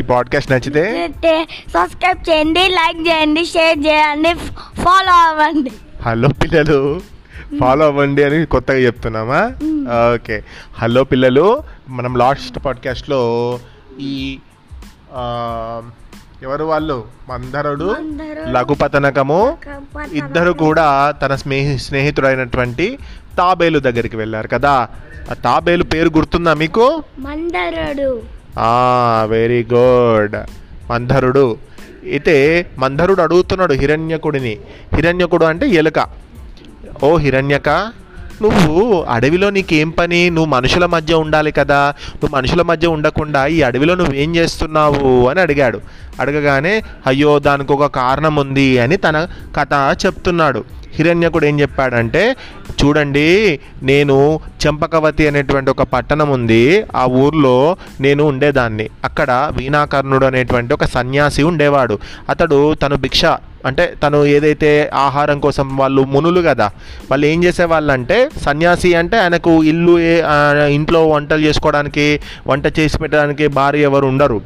ఈ పాడ్కాస్ట్ నచ్చితే సబ్స్క్రైబ్ చేయండి లైక్ చేయండి షేర్ చేయండి ఫాలో అవ్వండి. హలో పిల్లలు ఫాలో అవ్వండి అని కొత్తగా చెప్తున్నామా? ఓకే. హలో పిల్లలు మనం లాస్ట్ పాడ్కాస్ట్లో ఈ ఎవరు వాళ్ళు? మందరుడు లఘుపతనకము. ఇద్దరు కూడా తన స్నేహి స్నేహితుడైనటువంటి తాబేలు దగ్గరికి వెళ్ళారు కదా. ఆ తాబేలు పేరు గుర్తుందా మీకు? మందరుడు. వెరీ గుడ్ మంధరుడు. అయితే మంధరుడు అడుగుతున్నాడు హిరణ్యకుడిని. హిరణ్యకుడు అంటే ఎలుక. ఓ హిరణ్యక నువ్వు అడవిలో నీకేం పని? నువ్వు మనుషుల మధ్య ఉండాలి కదా. నువ్వు మనుషుల మధ్య ఉండకుండా ఈ అడవిలో నువ్వేం చేస్తున్నావు అని అడిగాడు. అడగగానే అయ్యో దానికి ఒక కారణం ఉంది అని తన కథ చెప్తున్నాడు. హిరణ్యకుడు ఏం చెప్పాడంటే చూడండి నేను చెంపకవతి అనేటువంటి ఒక పట్టణం ఉంది. ఆ ఊర్లో నేను ఉండేదాన్ని. అక్కడ వీణాకర్ణుడు అనేటువంటి ఒక సన్యాసి ఉండేవాడు. అతడు తను భిక్ష అంటే తను ఏదైతే ఆహారం కోసం వాళ్ళు మునులు కదా వాళ్ళు ఏం చేసేవాళ్ళు అంటే సన్యాసి అంటే ఆయనకు ఇల్లు ఇంట్లో వంటలు చేసుకోవడానికి వంట చేసి పెట్టడానికి భార్య ఎవరు ఉండరు.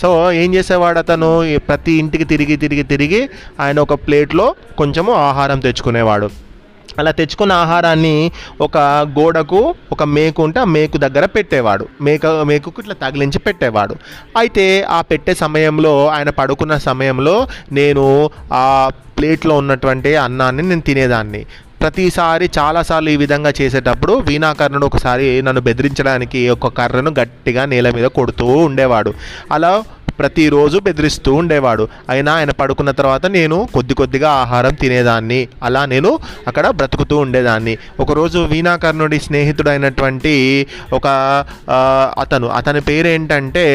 సో ఏం చేసేవాడు అతను? ప్రతి ఇంటికి తిరిగి తిరిగి తిరిగి ఆయన ఒక ప్లేట్లో కొంచెము ఆహారం తెచ్చుకునేవాడు. అలా తెచ్చుకున్న ఆహారాన్ని ఒక గోడకు ఒక మేకు ఉంటే ఆ మేకు దగ్గర పెట్టేవాడు. మేక మేకుకు ఇట్లా తగిలించి పెట్టేవాడు. అయితే ఆ పెట్టే సమయంలో ఆయన పడుకున్న సమయంలో నేను ఆ ప్లేట్లో ఉన్నటువంటి అన్నాన్ని నేను తినేదాన్ని. ప్రతిసారి చాలాసార్లు ఈ విధంగా చేసేటప్పుడు వీణాకర్ణుడు ఒకసారి నన్ను బెదిరించడానికి ఒక కర్రను గట్టిగా నేల మీద కొడుతూ ఉండేవాడు. అలా ప్రతిరోజు బెదిరిస్తూ ఉండేవాడు. అయినా ఆయన పడుకున్న తర్వాత నేను కొద్ది కొద్దిగా ఆహారం తినేదాన్ని. అలా నేను అక్కడ బ్రతుకుతూ ఉండేదాన్ని. ఒకరోజు వీణాకర్ణుడి స్నేహితుడైనటువంటి ఒక అతను అతని పేరేంటంటే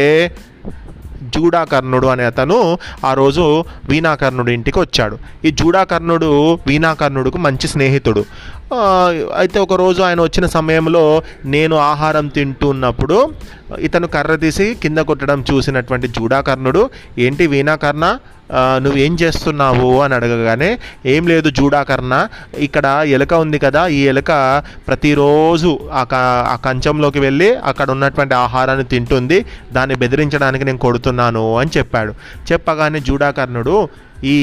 జూడాకర్ణుడు అనే అతను ఆ రోజు వీణాకర్ణుడి ఇంటికి వచ్చాడు. ఈ జూడాకర్ణుడు వీణాకర్ణుడుకు మంచి స్నేహితుడు. అయితే ఒక రోజు ఆయన వచ్చిన సమయంలో నేను ఆహారం తింటున్నప్పుడు ఇతను కర్ర తీసి కింద కొట్టడం చూసినటువంటి జూడాకర్ణుడు ఏంటి వీణాకర్ణ? నువ్వేం చేస్తున్నావు? అని అడగగానే ఏం లేదు జూడాకర్ణ ఇక్కడ ఎలుక ఉంది కదా ఈ ఎలుక ప్రతిరోజు ఆ క ఆ కంచంలోకి వెళ్ళి అక్కడ ఉన్నటువంటి ఆహారాన్ని తింటుంది దాన్ని బెదిరించడానికి నేను కొడుతున్నాను అని చెప్పాడు. చెప్పగానే జూడాకర్ణుడు ఈ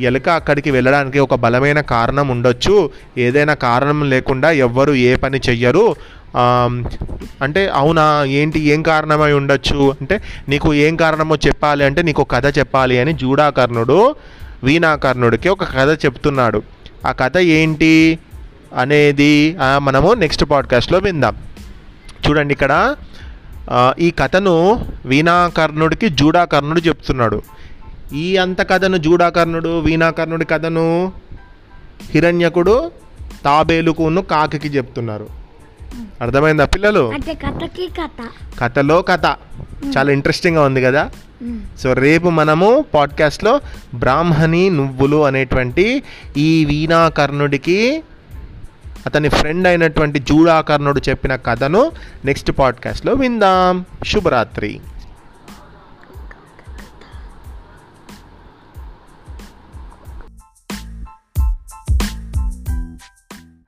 ఎలుక అక్కడికి వెళ్ళడానికి ఒక బలమైన కారణం ఉండొచ్చు. ఏదైనా కారణం లేకుండా ఎవ్వరు ఏ పని చెయ్యరు. అంటే అవునా ఏంటి ఏం కారణమై ఉండొచ్చు? అంటే నీకు ఏం కారణమో చెప్పాలి అంటే నీకు ఒక కథ చెప్పాలి అని జూడాకర్ణుడు వీణాకర్ణుడికి ఒక కథ చెప్తున్నాడు. ఆ కథ ఏంటి అనేది మనము నెక్స్ట్ పాడ్కాస్ట్లో విందాం. చూడండి ఇక్కడ ఈ కథను వీణాకర్ణుడికి జూడాకర్ణుడు చెప్తున్నాడు. ఈ అంత కథను జూడాకర్ణుడు వీణాకర్ణుడి కథను హిరణ్యకుడు తాబేలుకును కాకికి చెప్తున్నారు. అర్థమైందా పిల్లలు? కథలో కథ. చాలా ఇంట్రెస్టింగ్గా ఉంది కదా? సో రేపు మనము పాడ్కాస్ట్లో బ్రాహ్మణి నువ్వులు అనేటువంటి ఈ వీణాకర్ణుడికి అతని ఫ్రెండ్ అయినటువంటి జూడాకర్ణుడు చెప్పిన కథను నెక్స్ట్ పాడ్కాస్ట్లో విందాం. శుభరాత్రి.